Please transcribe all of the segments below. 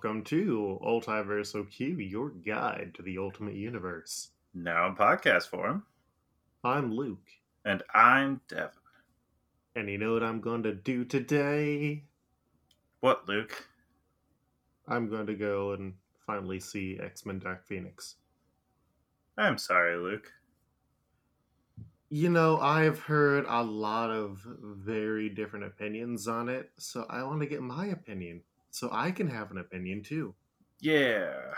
Welcome to Ultiverse OQ, your guide to the Ultimate Universe. Now in podcast form. I'm Luke. And I'm Devin. And you know what I'm going to do today? What, Luke? I'm going to go and finally see X Men Dark Phoenix. I'm sorry, Luke. You know, I've heard a lot of very different opinions on it, so I want to get my opinion so I can have an opinion too. Yeah.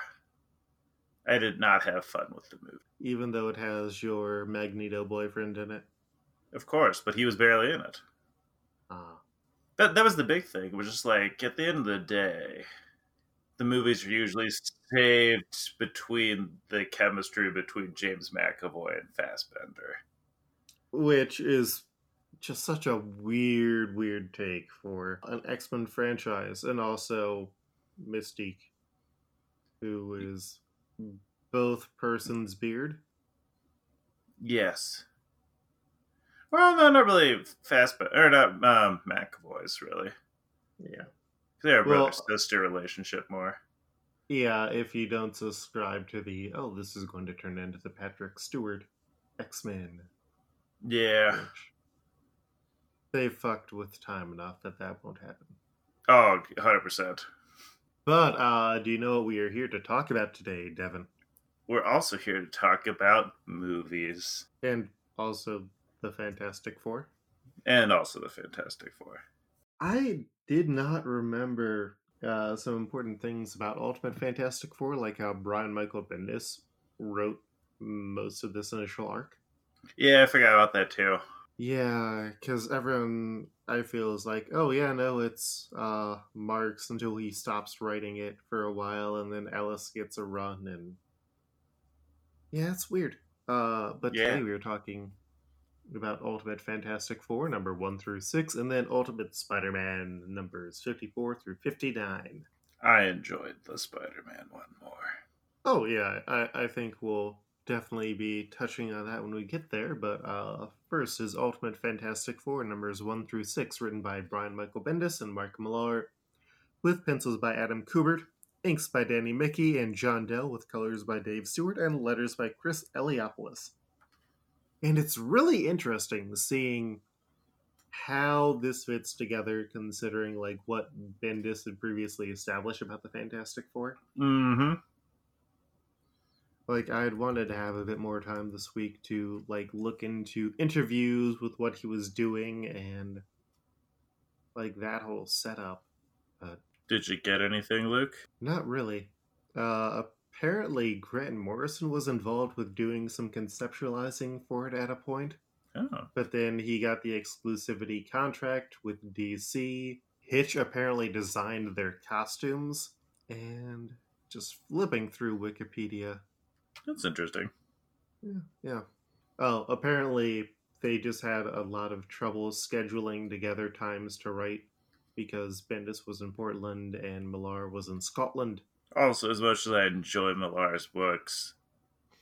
I did not have fun with the movie. Even though it has your Magneto boyfriend in it. Of course, but he was barely in it. Ah. That that was the big thing. It was just like at the end of the day, the movies are usually saved between the chemistry between James McAvoy and Fassbender. Which is just such a weird, weird take for an X Men franchise, and also Mystique, who is both persons' beard. Yes. Well, no, not really fast, but or not um, McAvoy's really. Yeah, they're a brother sister relationship more. Yeah, if you don't subscribe to the oh, this is going to turn into the Patrick Stewart X Men. Yeah. Which, they fucked with time enough that that won't happen. Oh, 100%. But uh, do you know what we are here to talk about today, Devin? We're also here to talk about movies. And also the Fantastic Four. And also the Fantastic Four. I did not remember uh, some important things about Ultimate Fantastic Four, like how Brian Michael Bendis wrote most of this initial arc. Yeah, I forgot about that too. Yeah, because everyone I feel is like, oh yeah, no, it's uh Mark's until he stops writing it for a while, and then Ellis gets a run, and yeah, it's weird. Uh, but yeah. today we were talking about Ultimate Fantastic Four number one through six, and then Ultimate Spider-Man numbers fifty-four through fifty-nine. I enjoyed the Spider-Man one more. Oh yeah, I I think we'll definitely be touching on that when we get there. But uh, first is Ultimate Fantastic Four numbers one through six, written by Brian Michael Bendis and Mark Millar, with pencils by Adam Kubert, inks by Danny Miki and John Dell, with colors by Dave Stewart, and letters by Chris Eliopoulos. And it's really interesting seeing how this fits together, considering like what Bendis had previously established about the Fantastic Four. Mm-hmm like I had wanted to have a bit more time this week to like look into interviews with what he was doing and like that whole setup. But did you get anything, Luke? Not really. Uh, apparently, Grant Morrison was involved with doing some conceptualizing for it at a point. Oh. But then he got the exclusivity contract with DC. Hitch apparently designed their costumes, and just flipping through Wikipedia, that's interesting. Yeah, yeah. Oh, apparently they just had a lot of trouble scheduling together times to write because Bendis was in Portland and Millar was in Scotland. Also, as much as I enjoy Millar's books,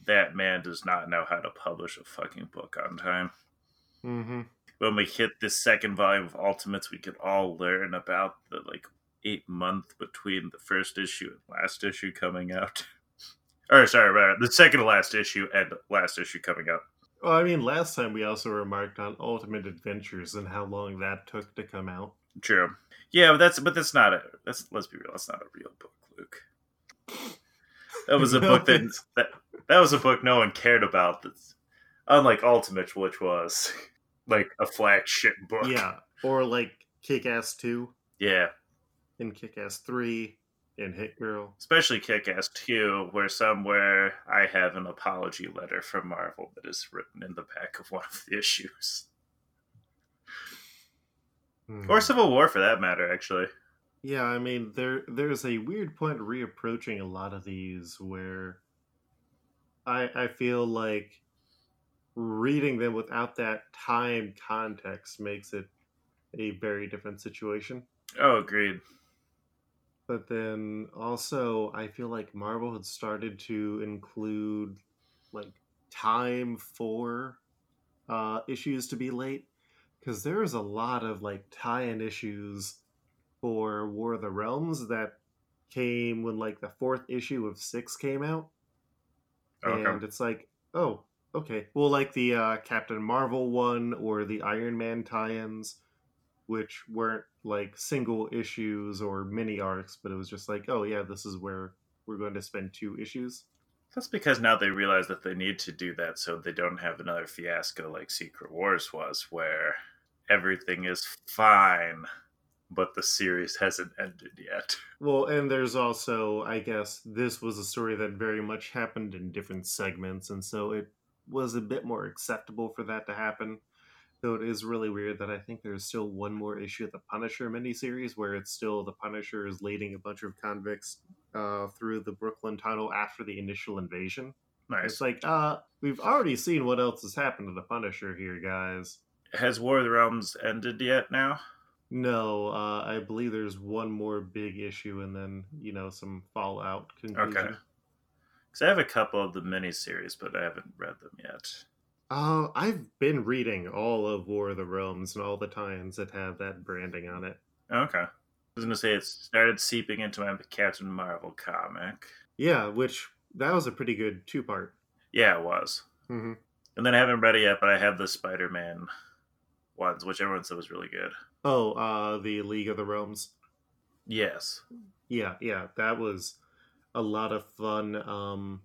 that man does not know how to publish a fucking book on time. Mm-hmm. When we hit this second volume of Ultimates, we could all learn about the like eight month between the first issue and last issue coming out. or sorry, uh, the second to last issue and last issue coming up. Well, I mean, last time we also remarked on Ultimate Adventures and how long that took to come out. True. Yeah, but that's but that's not a that's let's be real, that's not a real book, Luke. That was a no, book that, that that was a book no one cared about. That's unlike Ultimate, which was like a flagship book. Yeah, or like Kick Ass Two. Yeah, and Kick Ass Three in Hit Girl. Especially Kick Ass 2, where somewhere I have an apology letter from Marvel that is written in the back of one of the issues. Hmm. Or Civil War for that matter, actually. Yeah, I mean there there's a weird point reapproaching a lot of these where I I feel like reading them without that time context makes it a very different situation. Oh, agreed but then also I feel like Marvel had started to include like time for uh, issues to be late because there is a lot of like tie-in issues for War of the Realms that came when like the fourth issue of six came out, Okay. and it's like, oh, okay. Well, like the uh, Captain Marvel one or the Iron Man tie-ins, which weren't like single issues or mini arcs, but it was just like, oh yeah, this is where we're going to spend two issues. That's because now they realize that they need to do that so they don't have another fiasco like Secret Wars was, where everything is fine, but the series hasn't ended yet. Well, and there's also, I guess, this was a story that very much happened in different segments, and so it was a bit more acceptable for that to happen. Though it is really weird that I think there's still one more issue of the Punisher miniseries where it's still the Punisher is leading a bunch of convicts uh, through the Brooklyn Tunnel after the initial invasion. Nice. It's like, uh, we've already seen what else has happened to the Punisher here, guys. Has War of the Realms ended yet now? No, uh, I believe there's one more big issue and then, you know, some fallout conclusion. Okay. Because I have a couple of the miniseries, but I haven't read them yet. Uh, I've been reading all of War of the Realms and all the tie-ins that have that branding on it. Okay. I was going to say it started seeping into my Captain Marvel comic. Yeah, which that was a pretty good two-part. Yeah, it was. Mm-hmm. And then I haven't read it yet, but I have the Spider Man ones, which everyone said was really good. Oh, uh, the League of the Realms. Yes. Yeah, yeah, that was a lot of fun. Um,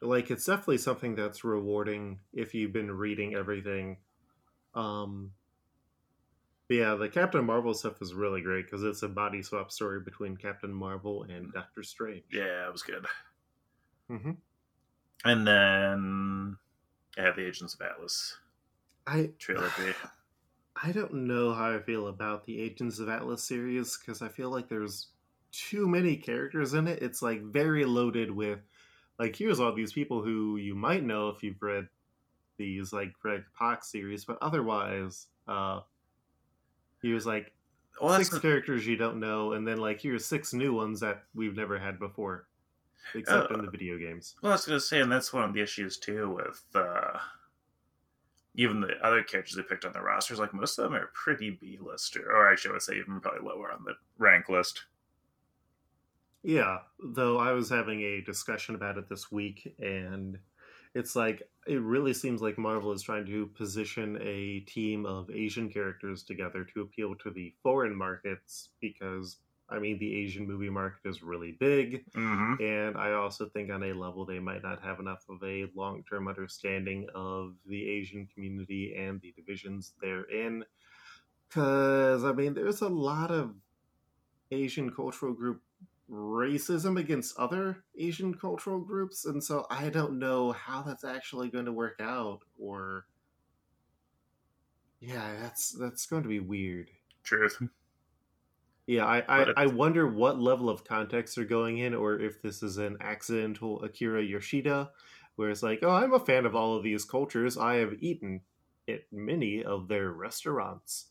like it's definitely something that's rewarding if you've been reading everything. Um, yeah, the Captain Marvel stuff is really great because it's a body swap story between Captain Marvel and Doctor Strange. Yeah, it was good. Mm-hmm. And then I have the Agents of Atlas I trilogy. I don't know how I feel about the Agents of Atlas series because I feel like there's too many characters in it. It's like very loaded with like here's all these people who you might know if you've read these like Greg Pak series, but otherwise, uh here's like well, six the, characters you don't know, and then like here's six new ones that we've never had before, except in Uh, the video games. well, I was going to say, and that's one of the issues too with uh, even the other characters they picked on the rosters. Like most of them are pretty B list, or, or actually, I would say even probably lower on the rank list. Yeah, though I was having a discussion about it this week, and it's like it really seems like Marvel is trying to position a team of Asian characters together to appeal to the foreign markets because I mean the Asian movie market is really big, Mm-hmm. and I also think on a level they might not have enough of a long term understanding of the Asian community and the divisions therein. Because, I mean, there's a lot of Asian cultural group racism against other Asian cultural groups, and so I don't know how that's actually going to work out, or. Yeah, that's that's going to be weird. Truth. Yeah, I, I, I wonder what level of context they're going in, or if this is an accidental Akira Yoshida, where it's like, oh, I'm a fan of all of these cultures. I have eaten at many of their restaurants,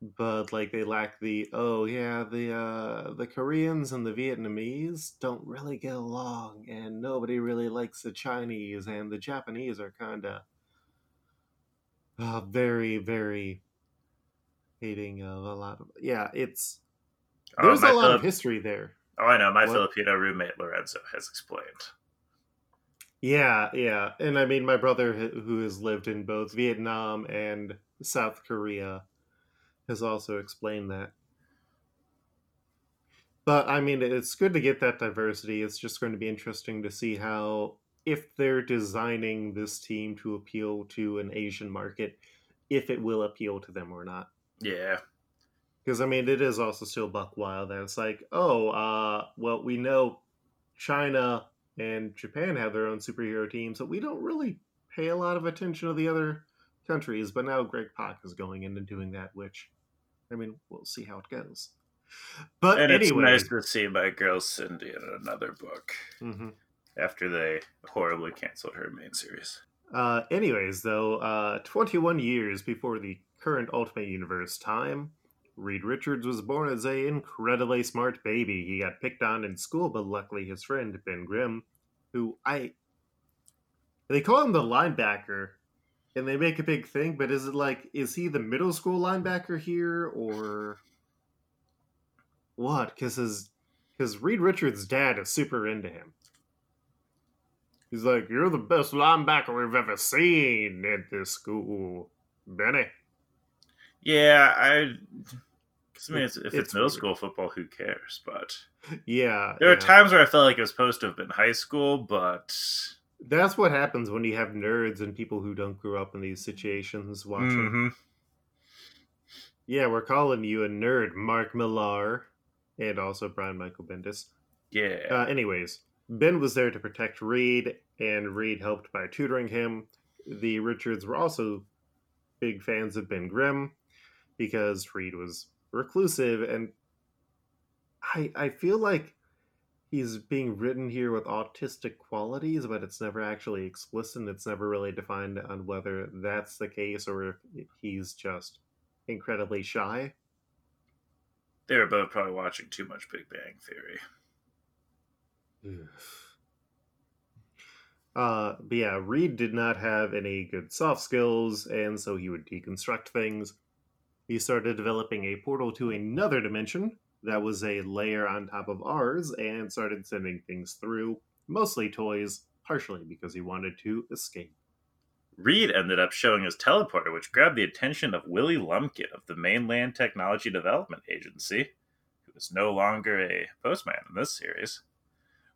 but like they lack the oh yeah the uh, the Koreans and the Vietnamese don't really get along, and nobody really likes the Chinese, and the Japanese are kind of uh, very very hating of a lot of yeah it's Oh, there's my a lot of history there oh, I know. My What? Filipino roommate Lorenzo has explained. yeah yeah and i mean my brother who has lived in both vietnam and south korea has also explained that but i mean it's good to get that diversity it's just going to be interesting to see how if they're designing this team to appeal to an asian market if it will appeal to them or not Yeah. Because I mean, it is also still buck wild that it's like, oh, uh, well, we know China and Japan have their own superhero teams, but we don't really pay a lot of attention to the other countries. But now Greg Pak is going in and doing that, which, I mean, we'll see how it goes. But and it's anyway, nice to see my girl Cindy in another book Mhm. after they horribly canceled her main series. Uh, anyways, though, uh, 21 years before the current Ultimate Universe time, Reed Richards was born as a incredibly smart baby. He got picked on in school, but luckily his friend Ben Grimm, who I they call him the linebacker, and they make a big thing. But is it like is he the middle school linebacker here or what? Because his because Reed Richards' dad is super into him. He's like, "You're the best linebacker we've ever seen at this school, Benny." Yeah, I. I mean, It's- if it's it's, middle weird. school football, who cares? But Yeah, there are times where I felt like it was supposed to have been high school, but That's what happens when you have nerds and people who don't grow up in these situations watching. Mhm. Yeah, we're calling you a nerd, Mark Millar, and also Brian Michael Bendis. yeah, Uh, anyways, Ben was there to protect Reed, and Reed helped by tutoring him. The Richards were also big fans of Ben Grimm because Reed was reclusive, and I I feel like he's being written here with autistic qualities, but it's never actually explicit. and It's never really defined on whether that's the case or if he's just incredibly shy. they were both probably watching too much Big Bang Theory. Uh, but yeah, Reed did not have any good soft skills, and so he would deconstruct things. He started developing a portal to another dimension that was a layer on top of ours, and started sending things through, mostly toys, partially because he wanted to escape. Reed ended up showing his teleporter, which grabbed the attention of Willie Lumpkin of the Mainland Technology Development Agency, who is no longer a postman in this series,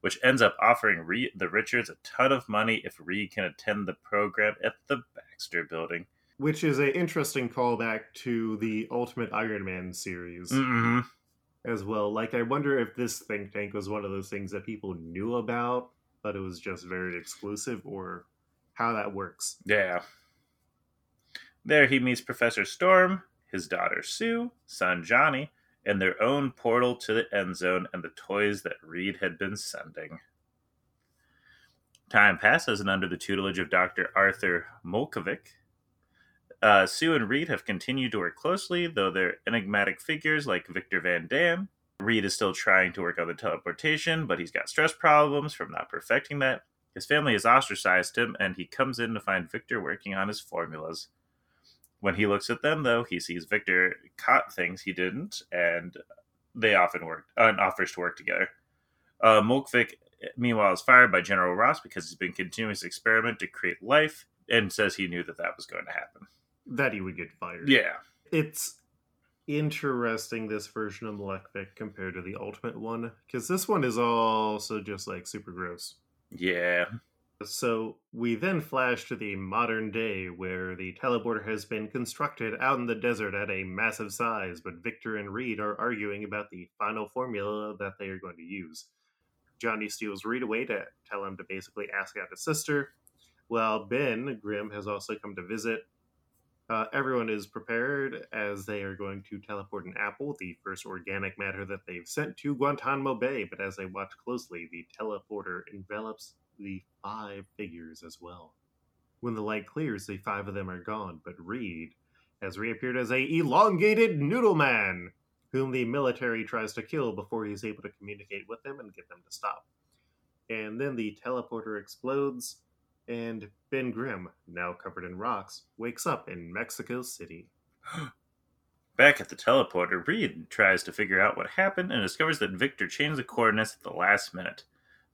which ends up offering Reed, the Richards a ton of money if Reed can attend the program at the Baxter Building. Which is an interesting callback to the Ultimate Iron Man series Mm-hmm. As well. Like, I wonder if this think tank was one of those things that people knew about, but it was just very exclusive, or how that works. Yeah. There he meets Professor Storm, his daughter Sue, son Johnny, and their own portal to the end zone and the toys that Reed had been sending. Time passes, and under the tutelage of Dr. Arthur Molekevic, uh, Sue and Reed have continued to work closely, though they're enigmatic figures like Victor Van Damme. Reed is still trying to work on the teleportation, but he's got stress problems from not perfecting that. His family has ostracized him, and he comes in to find Victor working on his formulas. When he looks at them, though, he sees Victor caught things he didn't, and they often work and offers to work together. Uh, meanwhile, is fired by General Ross because he's been continuing his experiment to create life, and says he knew that that was going to happen. That he would get fired. Yeah, it's interesting this version of Molekevic compared to the ultimate one because this one is also just like super gross. yeah, So we then flash to the modern day where the teleporter has been constructed out in the desert at a massive size, but Victor and Reed are arguing about the final formula that they are going to use. Johnny steals Reed away to tell him to basically ask out his sister, while Ben Grimm has also come to visit. Uh, everyone is prepared as they are going to teleport an apple, the first organic matter that they've sent to Guantanamo Bay. But as they watch closely, the teleporter envelops the five figures as well. When the light clears, the five of them are gone, but Reed has reappeared as a elongated noodle man, whom the military tries to kill before he's able to communicate with them and get them to stop. And then the teleporter explodes, and Ben Grimm, now covered in rocks, wakes up in Mexico City. Back at the teleporter, Reed tries to figure out what happened and discovers that Victor changed the coordinates at the last minute.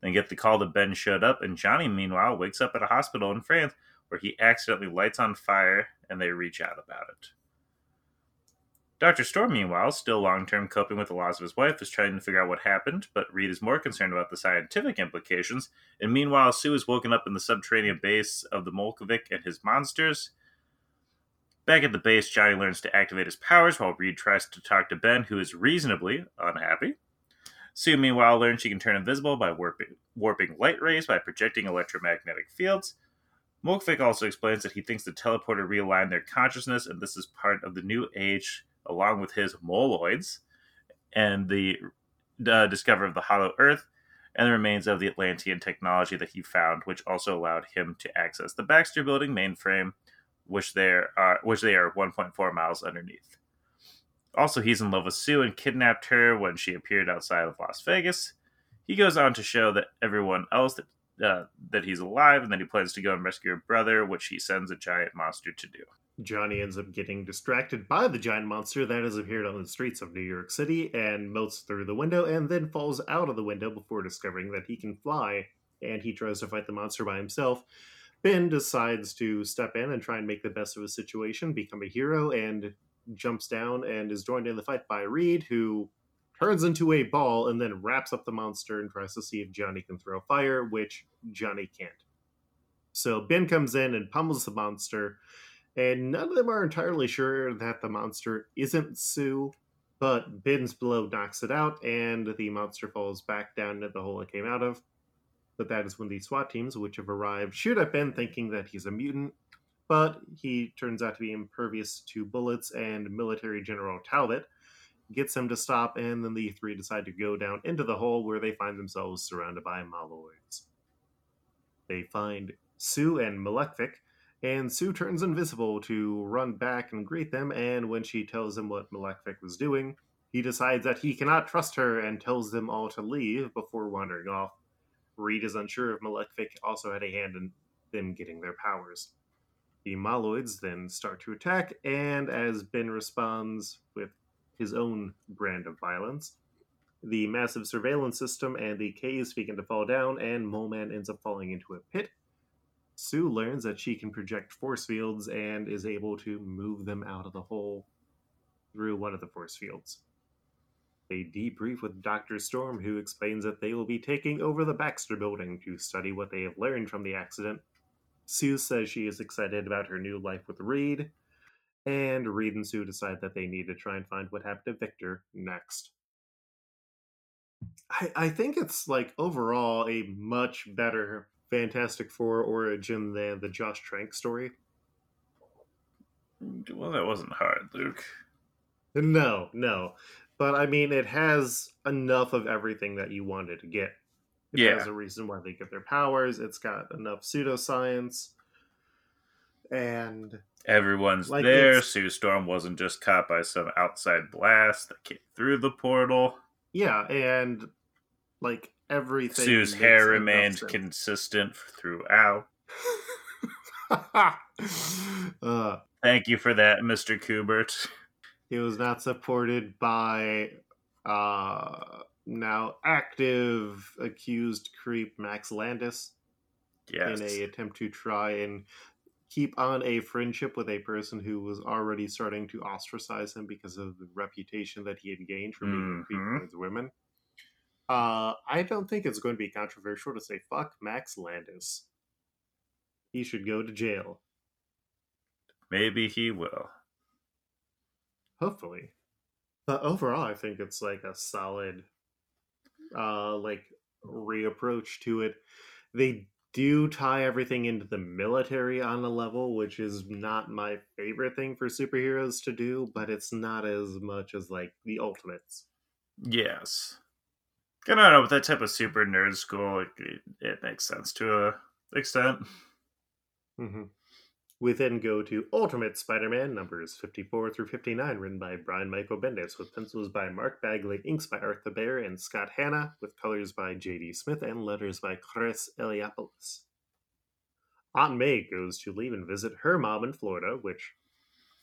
Then get the call that Ben showed up, and Johnny, meanwhile, wakes up at a hospital in France where he accidentally lights on fire and they reach out about it. Dr. Storm, meanwhile, still long term coping with the loss of his wife, is trying to figure out what happened, but Reed is more concerned about the scientific implications. And meanwhile, Sue is woken up in the subterranean base of the Molekevic and his monsters. Back at the base, Johnny learns to activate his powers while Reed tries to talk to Ben, who is reasonably unhappy. Sue, meanwhile, learns she can turn invisible by warping, warping light rays by projecting electromagnetic fields. Molekevic also explains that he thinks the teleporter realigned their consciousness, and this is part of the new age, along with his moloids, and the uh, discovery of the Hollow Earth, and the remains of the Atlantean technology that he found, which also allowed him to access the Baxter Building mainframe, which there are which they are 1.4 miles underneath. Also, he's in love with Sue and kidnapped her when she appeared outside of Las Vegas. He goes on to show that everyone else that uh, that he's alive and that he plans to go and rescue her brother, which he sends a giant monster to do. Johnny ends up getting distracted by the giant monster that has appeared on the streets of New York City and melts through the window and then falls out of the window before discovering that he can fly and he tries to fight the monster by himself. Ben decides to step in and try and make the best of a situation, become a hero, and jumps down and is joined in the fight by Reed, who turns into a ball and then wraps up the monster and tries to see if Johnny can throw fire, which Johnny can't. So Ben comes in and pummels the monster and none of them are entirely sure that the monster isn't Sue, but Ben's blow knocks it out, and the monster falls back down into the hole it came out of. But that is when the SWAT teams, which have arrived, shoot at Ben thinking that he's a mutant, but he turns out to be impervious to bullets, and military General Talbot gets him to stop, and then the three decide to go down into the hole where they find themselves surrounded by Moloids. They find Sue and Malefic, and Sue turns invisible to run back and greet them. And when she tells him what Malefic was doing, he decides that he cannot trust her and tells them all to leave before wandering off. Reed is unsure if Malefic also had a hand in them getting their powers. The Moloids then start to attack, and as Ben responds with his own brand of violence, the massive surveillance system and the caves begin to fall down, and Mole Man ends up falling into a pit Sue learns that she can project force fields and is able to move them out of the hole through one of the force fields. They debrief with Dr. Storm, who explains that they will be taking over the Baxter building to study what they have learned from the accident. Sue says she is excited about her new life with Reed, and Reed and Sue decide that they need to try and find what happened to Victor next. I, I think it's like overall a much better Fantastic Four origin than the Josh Trank story? Well, that wasn't hard, Luke. No, no. But I mean, it has enough of everything that you wanted to get. It yeah. has a reason why they get their powers. It's got enough pseudoscience. And everyone's like there. Sue Storm wasn't just caught by some outside blast that came through the portal. Yeah, and like everything. Sue's hair remained consistent throughout. uh, Thank you for that, Mr. Kubert. He was not supported by uh, now active accused creep Max Landis yes. in a attempt to try and keep on a friendship with a person who was already starting to ostracize him because of the reputation that he had gained from being mm-hmm. a creep towards women. Uh, I don't think it's going to be controversial to say fuck Max Landis. He should go to jail. Maybe he will. Hopefully. But overall, I think it's like a solid, uh, like reapproach to it. They do tie everything into the military on a level, which is not my favorite thing for superheroes to do, but it's not as much as like the Ultimates. Yes. I don't know, with that type of super nerd school, it, it, it makes sense to a extent. Mm-hmm. We then go to Ultimate Spider-Man numbers 54 through 59, written by Brian Michael Bendis, with pencils by Mark Bagley, inks by Arthur Baer and Scott Hanna, with colors by J.D. Smith and letters by Chris Eliopoulos. Aunt May goes to leave and visit her mom in Florida, which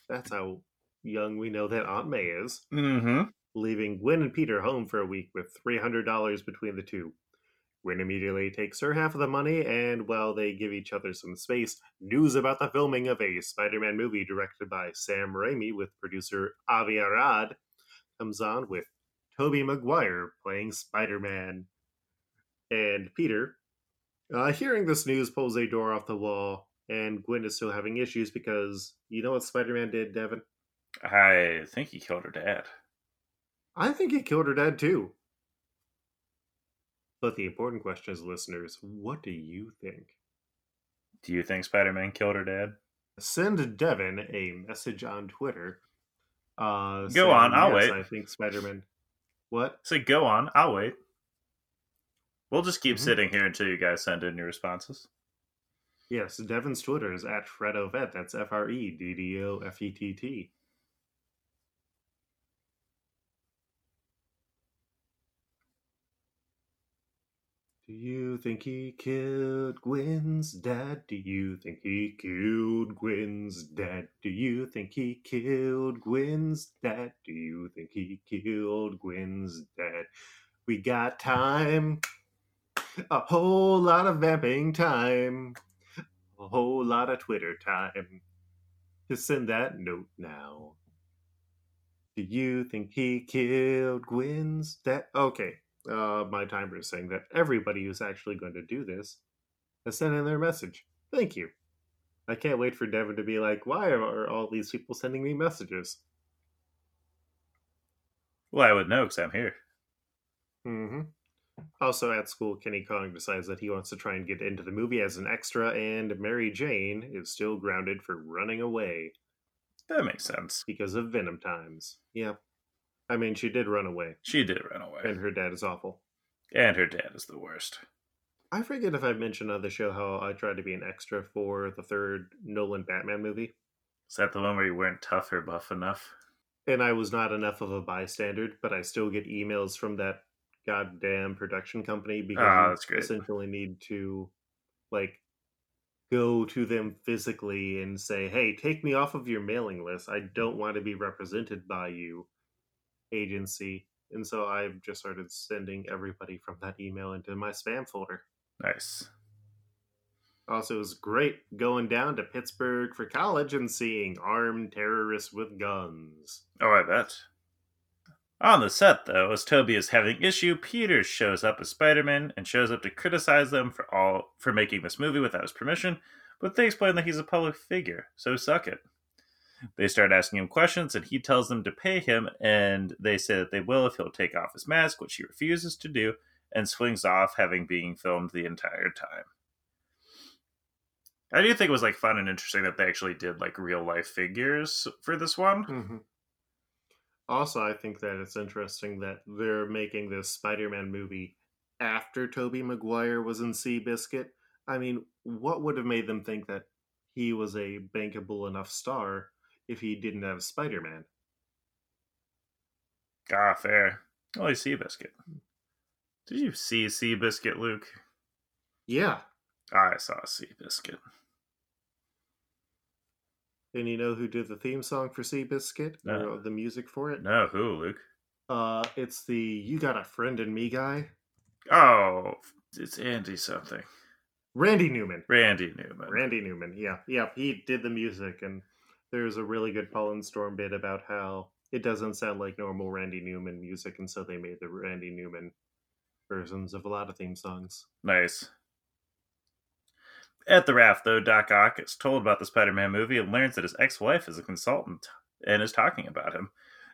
that's how young we know that Aunt May is. Mm-hmm leaving Gwen and Peter home for a week with $300 between the two. Gwen immediately takes her half of the money, and while they give each other some space, news about the filming of a Spider Man movie directed by Sam Raimi with producer Avi Arad comes on with Tobey Maguire playing Spider Man. And Peter, uh, hearing this news, pulls a door off the wall, and Gwen is still having issues because you know what Spider Man did, Devin? I think he killed her dad. I think he killed her dad too. But the important question is, listeners, what do you think? Do you think Spider Man killed her dad? Send Devin a message on Twitter. Uh, go on, I'll yes, wait. I think Spider Man. What? Say, go on, I'll wait. We'll just keep mm-hmm. sitting here until you guys send in your responses. Yes, Devin's Twitter is at FreddoFett. That's F R E D D O F E T T. you think he killed Gwen's dad? Do you think he killed Gwen's dad? Do you think he killed Gwen's dad? Do you think he killed Gwen's dad? We got time. A whole lot of vamping time. A whole lot of Twitter time. Just send that note now. Do you think he killed Gwen's dad? Okay, uh, my timer is saying that everybody who's actually going to do this has sent in their message. Thank you. I can't wait for Devin to be like, why are all these people sending me messages? Well, I would know because I'm here. Mm-hmm. Also, at school, Kenny Kong decides that he wants to try and get into the movie as an extra, and Mary Jane is still grounded for running away That makes sense. because of Venom times. Yeah. I mean, she did run away, She did run away. and her dad is awful. And her dad is the worst. I forget if I mentioned on the show how I tried to be an extra for the third Nolan Batman movie, Is that the one where you weren't tough or buff enough? and I was not enough of a bystander, but I still get emails from that goddamn production company because ah, you essentially need to like go to them physically and say, "Hey, take me off of your mailing list. I don't want to be represented by you, agency." And so I've just started sending everybody from that email into my spam folder. Nice. Also, it was great going down to Pittsburgh for college and seeing armed terrorists with guns. Oh, I bet. On the set, though, as Tobey is having issue, Peter shows up as Spider-Man and shows up to criticize them for all for making this movie without his permission, but they explain that he's a public figure, so suck it. They start asking him questions, and he tells them to pay him, and they say that they will if he'll take off his mask, which he refuses to do, and swings off, having been filmed the entire time. I do think it was like fun and interesting that they actually did like real life figures for this one. Mm-hmm. Also, I think that it's interesting that they're making this Spider-Man movie after Tobey Maguire was in Seabiscuit. I mean, what would have made them think that he was a bankable enough star if he didn't have Spider-Man? Ah, fair. Only Seabiscuit. Did you see Seabiscuit, Luke? Yeah, I saw Seabiscuit. and you know who did the theme song for Seabiscuit No. or the music for it? No, who, Luke? Uh, it's the "You Got a Friend in Me" guy, Oh, it's Andy something. Randy Newman. Randy Newman. Randy Newman, yeah, yeah, he did the music, and there's a really good Pollen Storm bit about how it doesn't sound like normal Randy Newman music, and so they made the Randy Newman versions of a lot of theme songs. Nice. At the raft, though, Doc Ock is told about the Spider Man movie and learns that his ex wife is a consultant and is talking about him.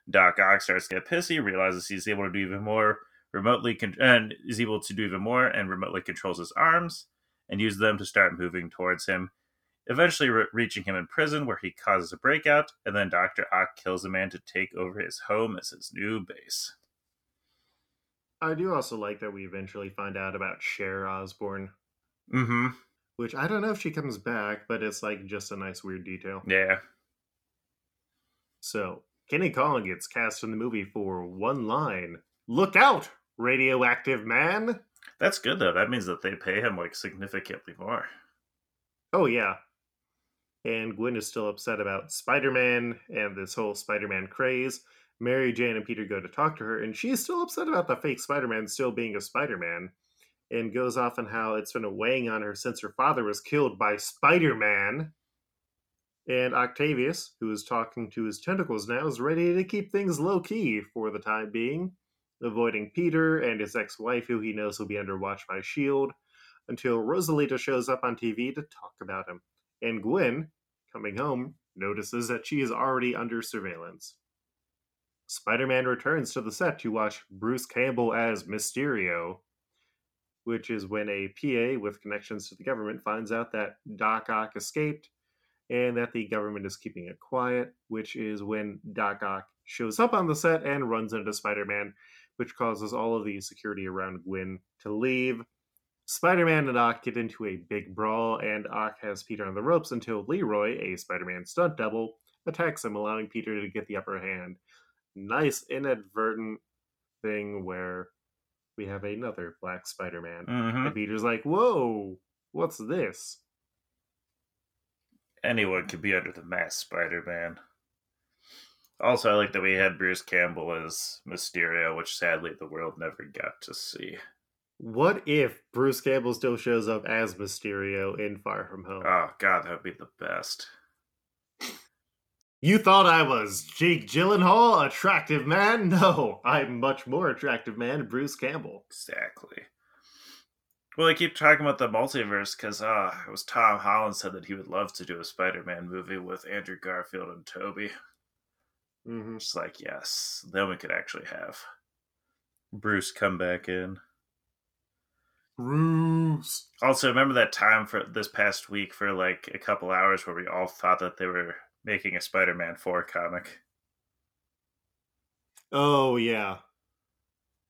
Doc Ock starts to get pissy, realizes he's able to do even more remotely, con- and is able to do even more, and remotely controls his arms and uses them to start moving towards him, eventually re- reaching him in prison where he causes a breakout, and then Dr. Ock kills a man to take over his home as his new base. I do also like that we eventually find out about Cher Osborne, Mm hmm. which I don't know if she comes back, but it's like just a nice weird detail. Yeah. So, Kenny Collin gets cast in the movie for one line Look out, radioactive man! That's good though. That means that they pay him like significantly more. Oh, yeah. And Gwen is still upset about Spider Man and this whole Spider Man craze. Mary Jane and Peter go to talk to her, and she's still upset about the fake Spider Man still being a Spider Man and goes off on how it's been weighing on her since her father was killed by Spider Man. And Octavius, who is talking to his tentacles now, is ready to keep things low key for the time being, avoiding Peter and his ex wife, who he knows will be under watch by S.H.I.E.L.D., until Rosalita shows up on TV to talk about him. And Gwen, coming home, notices that she is already under surveillance. Spider Man returns to the set to watch Bruce Campbell as Mysterio, which is when a PA with connections to the government finds out that Doc Ock escaped and that the government is keeping it quiet, which is when Doc Ock shows up on the set and runs into Spider Man, which causes all of the security around Gwen to leave. Spider Man and Ock get into a big brawl, and Ock has Peter on the ropes until Leroy, a Spider Man stunt double, attacks him, allowing Peter to get the upper hand. Nice inadvertent thing where we have another Black Spider Man. hmm And Peter's like, Whoa, what's this? Anyone could be under the mask, Spider Man. Also, I like that we had Bruce Campbell as Mysterio, which sadly the world never got to see. What if Bruce Campbell still shows up as Mysterio in Far From Home? Oh god, that would be the best. You thought I was Jake Gyllenhaal, attractive man? No, I'm much more attractive man, Bruce Campbell. Exactly. Well, I keep talking about the multiverse because uh, it was Tom Holland said that he would love to do a Spider-Man movie with Andrew Garfield and Tobey. Mm-hmm. It's like yes, then we could actually have Bruce come back in. Also, remember that time for this past week for like a couple hours where we all thought that they were making a Spider-Man Four comic, Oh yeah,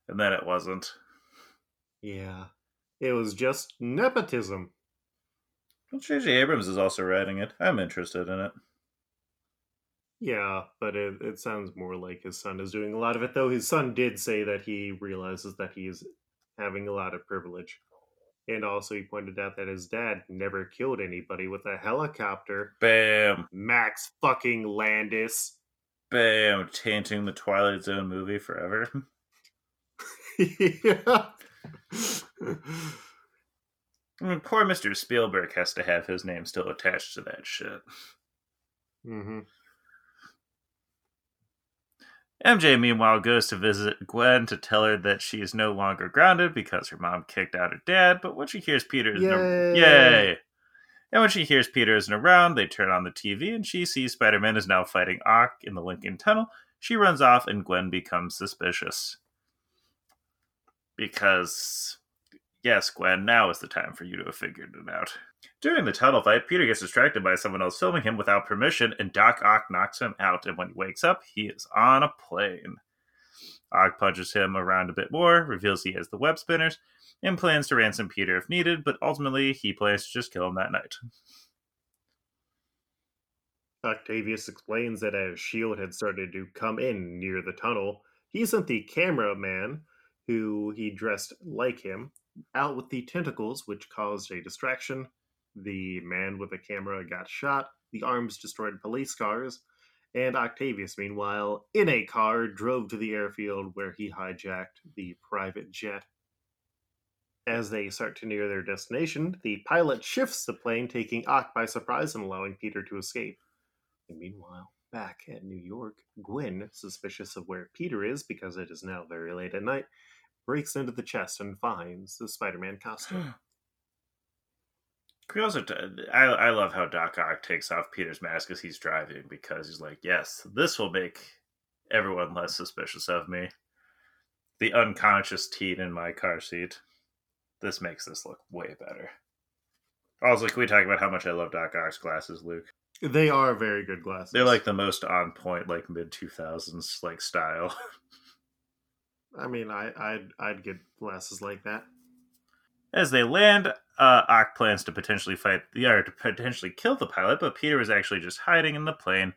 and then it wasn't. yeah. It was just nepotism. Well, J.J. Abrams is also writing it. I'm interested in it. Yeah, but it, it sounds more like his son is doing a lot of it, though. His son did say that he realizes that he's having a lot of privilege. And also, he pointed out that his dad never killed anybody with a helicopter. Bam, Max fucking Landis. bam, tainting the Twilight Zone movie forever. yeah. I mean, poor Mr. Spielberg has to have his name still attached to that shit. hmm MJ, meanwhile, goes to visit Gwen to tell her that she is no longer grounded because her mom kicked out her dad. But when she hears Peter is Yay. yay, and when she hears Peter isn't around, they turn on the TV and she sees Spider-Man is now fighting Ock in the Lincoln Tunnel. She runs off and Gwen becomes suspicious because yes, Gwen, now is the time for you to have figured it out. During the tunnel fight, Peter gets distracted by someone else filming him without permission, and Doc Ock knocks him out. And when he wakes up, he is on a plane. Ock punches him around a bit more, reveals he has the web spinners, and plans to ransom Peter if needed, but ultimately he plans to just kill him that night. Octavius explains that as S.H.I.E.L.D. had started to come in near the tunnel, he sent the cameraman, who he dressed like him, out with the tentacles, which caused a distraction. The man with the camera got shot, the arms destroyed police cars, and Octavius, meanwhile, in a car, drove to the airfield where he hijacked the private jet. As they start to near their destination, the pilot shifts the plane, taking Ock by surprise and allowing Peter to escape. And meanwhile, back at New York, Gwen, suspicious of where Peter is because it is now very late at night, breaks into the chest and finds the Spider Man costume. We also, t- I, I love how Doc Ock takes off Peter's mask as he's driving because he's like, yes, this will make everyone less suspicious of me. The unconscious teen in my car seat. This makes this look way better. Also, can we talk about how much I love Doc Ock's glasses, Luke? They are very good glasses. They're like the most on point, like mid two thousands like style. I mean, I, I'd I'd get glasses like that. As they land, uh, Ock plans to potentially fight the or to potentially kill the pilot, but Peter is actually just hiding in the plane.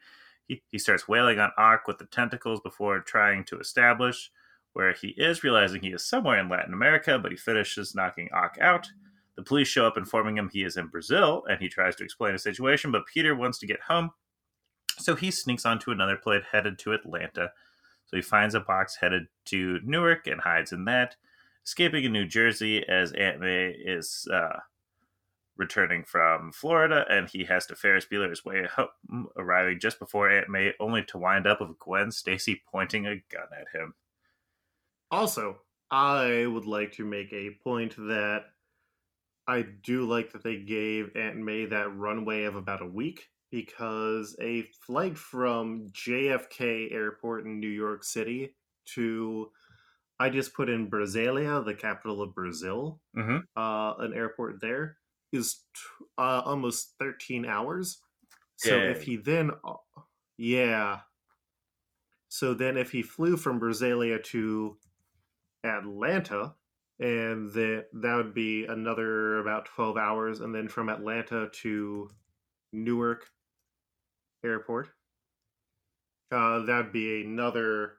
He, he starts wailing on Ock with the tentacles before trying to establish where he is, realizing he is somewhere in Latin America, but he finishes knocking Ock out. The police show up informing him he is in Brazil, and he tries to explain the situation, but Peter wants to get home, so he sneaks onto another plane headed to Atlanta. So he finds a box headed to Newark and hides in that escaping in New Jersey as Aunt May is uh, returning from Florida, and he has to Ferris Bueller way home, arriving just before Aunt May, only to wind up with Gwen Stacy pointing a gun at him. Also, I would like to make a point that I do like that they gave Aunt May that runway of about a week because a flight from JFK Airport in New York City to I just put in Brasilia, the capital of Brazil, Mm-hmm. uh, an airport there is t- uh, almost 13 hours. So if he then, yeah. So then if he flew from Brasilia to Atlanta, and then that would be another about 12 hours, and then from Atlanta to Newark Airport, uh, that would be another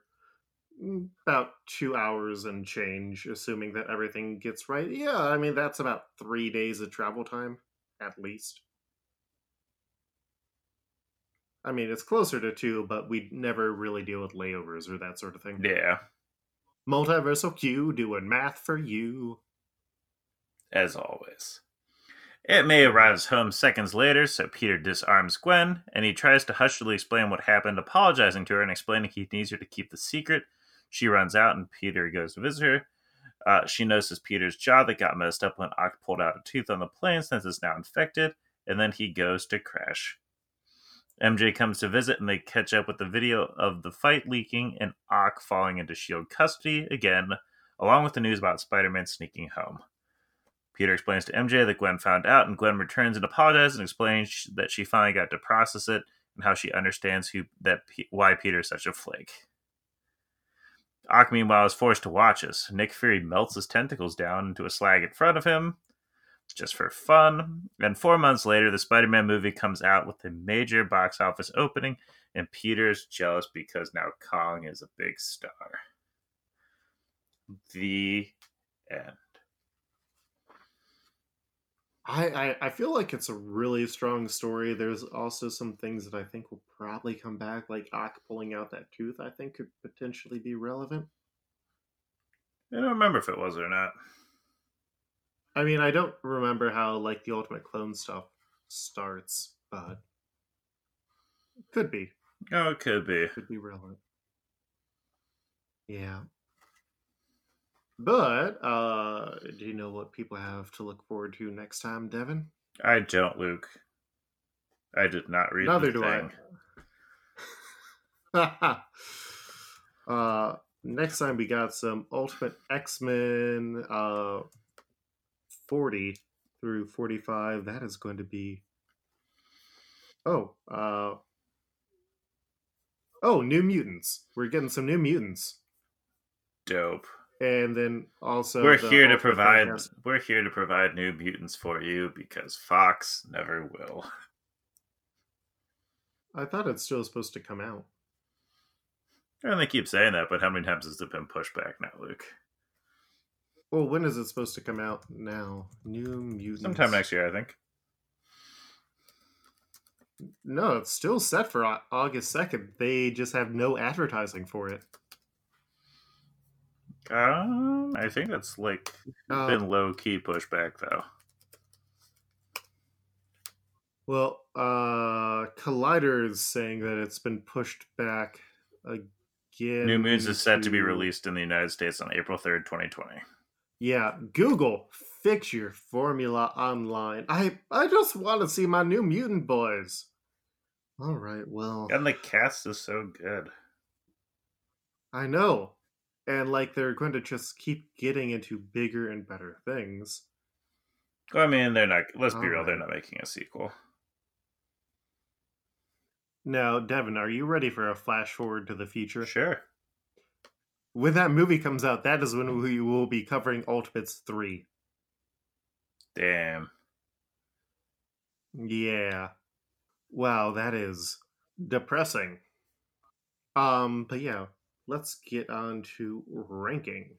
Mm. about two hours and change, assuming that everything gets right. Yeah, I mean that's about three days of travel time, at least. I mean, it's closer to two, but we never really deal with layovers or that sort of thing. Yeah, Multiversal Q doing math for you. as always. Aunt May arrives home seconds later, so Peter disarms Gwen, and he tries to hushily explain what happened, apologizing to her and explaining he needs her to keep the secret. She runs out, and Peter goes to visit her. Uh, she notices Peter's jaw that got messed up when Ock pulled out a tooth on the plane since it's now infected, and then he goes to crash. MJ comes to visit, and they catch up with the video of the fight leaking and Ock falling into S.H.I.E.L.D. custody again, along with the news about Spider Man sneaking home. Peter explains to MJ that Gwen found out, and Gwen returns and apologizes and explains that she finally got to process it and how she understands who that why Peter is such a flake. Ock, meanwhile, is forced to watch us. Nick Fury melts his tentacles down into a slag in front of him, just for fun. And four months later, the Spider Man movie comes out with a major box office opening, and Peter's jealous because now Kong is a big star. The end. I, I I feel like it's a really strong story. There's also some things that I think will probably come back, like Ock pulling out that tooth. I think could potentially be relevant. I don't remember if it was or not. I mean, I don't remember how like the Ultimate Clone stuff starts, but could be Oh, it could be. could be relevant. Yeah. But uh do you know what people have to look forward to next time, Devin? I don't, Luke. I did not read Neither the do thing. I. uh, next time we got some Ultimate X Men uh, 40 through 45. That is going to be. Oh, uh, oh, New Mutants. We're getting some New Mutants. Dope. And then also. we're the here to provide. Fantastic- We're here to provide new mutants for you because Fox never will. I thought it's still supposed to come out. And they keep saying that, but how many times has it been pushed back now, Luke? Well, when is it supposed to come out now? New Mutants. Sometime next year, I think. No, it's still set for August 2nd. They just have no advertising for it. Um, I think that's like Uh, been low key pushback though. well, uh, Collider is saying that it's been pushed back again. New Mutants is set to be released in the United States on April third, twenty twenty. Yeah, Google, fix your formula online. I I just want to see my New Mutant boys. All right, well, And the cast is so good. I know. And like they're going to just keep getting into bigger and better things. I mean, they're not. Let's be real; they're not making a sequel. Now, Devin, are you ready for a flash forward to the future? Sure. When that movie comes out, that is when we will be covering Ultimates 3. Damn. Yeah. Wow, that is depressing. Um, but yeah, let's get on to ranking.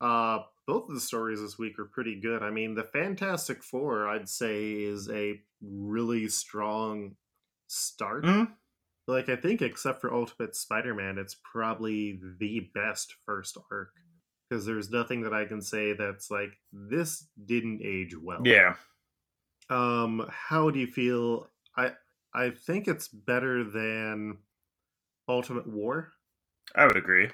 Uh, both of the stories this week are pretty good. I mean, the Fantastic Four, I'd say, is a really strong start. Mhm. Like, I think, except for Ultimate Spider Man, it's probably the best first arc. Because there's nothing that I can say that's like, this didn't age well. Yeah. Um, how do you feel? I I think it's better than Ultimate War, I would agree.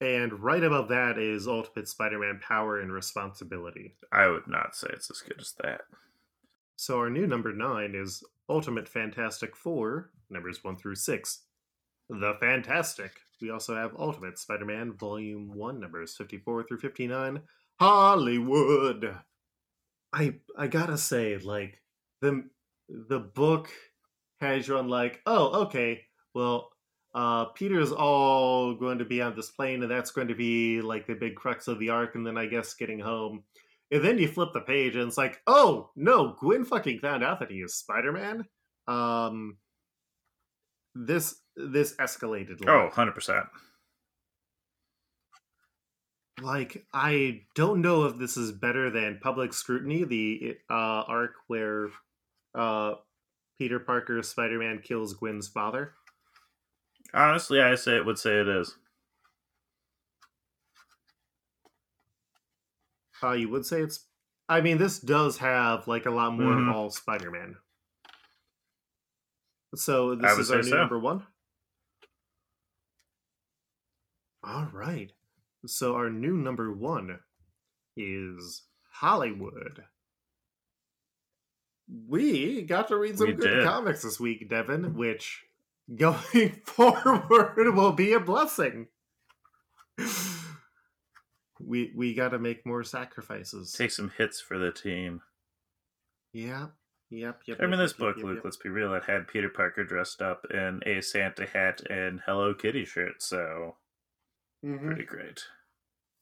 and right above that is Ultimate Spider-Man Power and Responsibility. I would not say it's as good as that. So our new number nine is Ultimate Fantastic Four, numbers one through six. The Fantastic. We also have Ultimate Spider-Man Volume One, numbers fifty-four through fifty-nine. Hollywood. I I gotta say, like the the book has you on like, oh, okay, well, uh, Peter's all going to be on this plane, and that's going to be like the big crux of the arc, and then I guess getting home. And then you flip the page, and it's like, oh no, Gwen fucking found out that he is Spider Man. Um, this this escalated. a Oh, 100 percent. like I don't know if this is better than Public Scrutiny, the uh, arc where uh, Peter Parker Spider Man kills Gwen's father. Honestly, I say it would say it is. Uh, you would say it's. I mean, this does have like a lot more Mhm. of all Spider Man. So this is our new so. number one. All right. So our new number one is Hollywood. We got to read some We good did. comics this week, Devin, which going forward will be a blessing. We we got to make more sacrifices. Take some hits for the team. Yeah. Yep. Yep. I mean, this yep, book, yep, Luke. yep. Let's be real. It had Peter Parker dressed up in a Santa hat and Hello Kitty shirt, so Mhm. pretty great.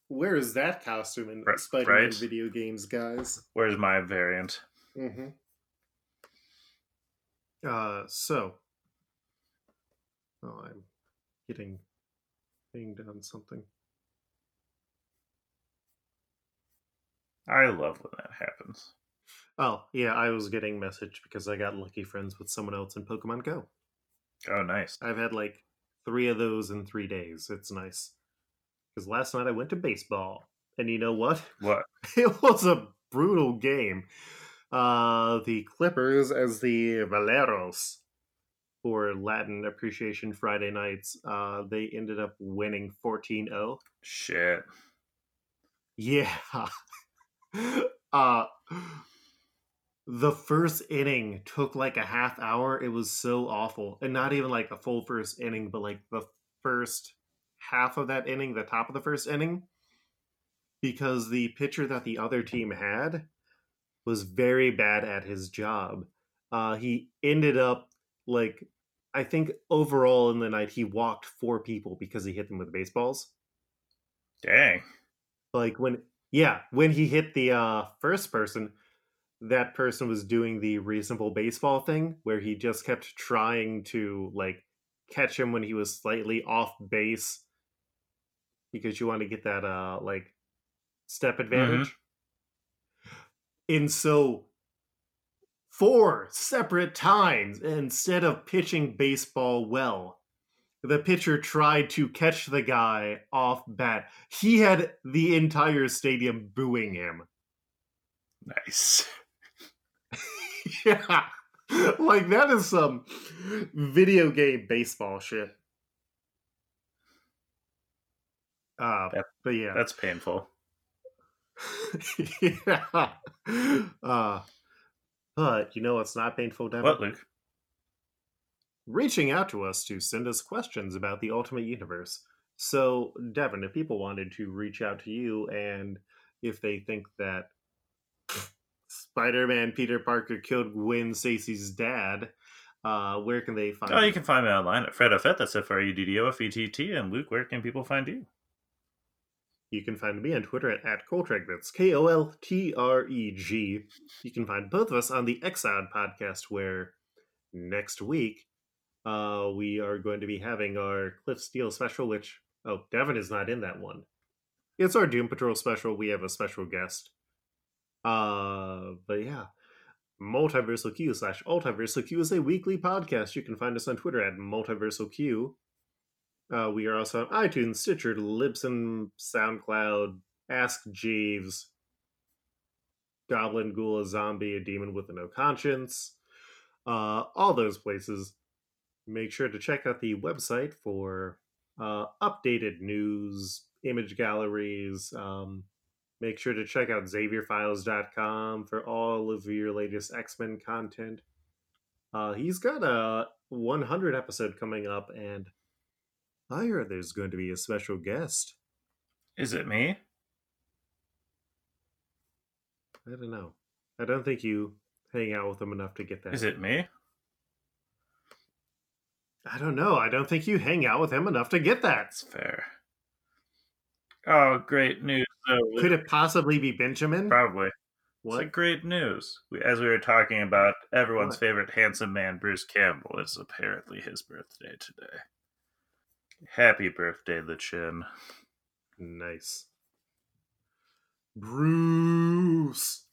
Where is that costume in Right- Spider-Man right. video games, guys? Where's my variant? Mm-hmm. Uh, so, oh, I'm getting pinged on something. I love when that happens. Oh, yeah, I was getting message because I got lucky friends with someone else in Pokemon Go. Oh, nice. I've had like three of those in three days. It's nice. Because last night I went to baseball, and you know what? What? it was a brutal game. Uh, the Clippers as the Valeros for Latin Appreciation Friday nights, uh, they ended up winning 14 0. Shit. Yeah. uh, the first inning took like a half hour. It was so awful. And not even like a full first inning, but like the first half of that inning, the top of the first inning, because the pitcher that the other team had was very bad at his job. Uh, he ended up like, I think overall in the night, he walked four people because he hit them with baseballs. Dang. like when yeah when he hit the uh first person that person was doing the reasonable baseball thing where he just kept trying to like catch him when he was slightly off base because you want to get that uh like step advantage. And so four separate times instead of pitching baseball well the pitcher tried to catch the guy off bat. He had the entire stadium booing him. Nice. yeah. Like that is some video game baseball shit. Uh, That- but yeah. That's painful. yeah. Uh, but you know what's not painful, Devin? What, Luke? reaching out to us to send us questions about the Ultimate Universe. So, Devin, if people wanted to reach out to you and if they think that Spider Man Peter Parker killed Gwen Stacy's dad, uh, where can they find Oh, you can find me online at FreddoFett. That's F R E D D O F E T T. And Luke, where can people find you? You can find me on Twitter at, at Koltreg. That's K O L T R E G. You can find both of us on the Exod podcast, where next week uh, we are going to be having our Cliff Steele special, which, oh, Devin is not in that one. It's our Doom Patrol special. We have a special guest. Uh, but yeah. Multiversal Q slash Ultiversal Q is a weekly podcast. You can find us on Twitter at Multiversal Q. Uh, we are also on iTunes, Stitcher, Libsyn, SoundCloud, Ask Jeeves, Goblin, Ghoul, a Zombie, a Demon with a No Conscience. Uh, all those places. Make sure to check out the website for uh, updated news, image galleries. Um, make sure to check out XavierFiles.com for all of your latest X Men content. Uh, he's got a 100 episode coming up, and I heard there's going to be a special guest. Is it me? I don't know. I don't think you hang out with him enough to get that. Is it me? I don't know. I don't think you hang out with him enough to get that. That's fair. Oh, great news. So, Could it possibly be Benjamin? Probably. It's What? like great news. We, as we were talking about everyone's What? favorite handsome man, Bruce Campbell, it's apparently his birthday today. Happy birthday, the chin. Nice. Bruce.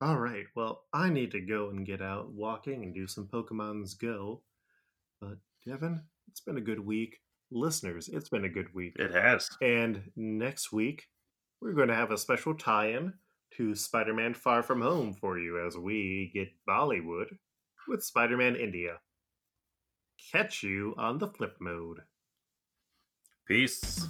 All right, well, I need to go and get out walking and do some Pokemon's Go. But, Devin, it's been a good week. Listeners, it's been a good week. It has. And next week, we're going to have a special tie in to Spider Man Far From Home for you as we get Bollywood with Spider Man India. Catch you on the flip mode. Peace.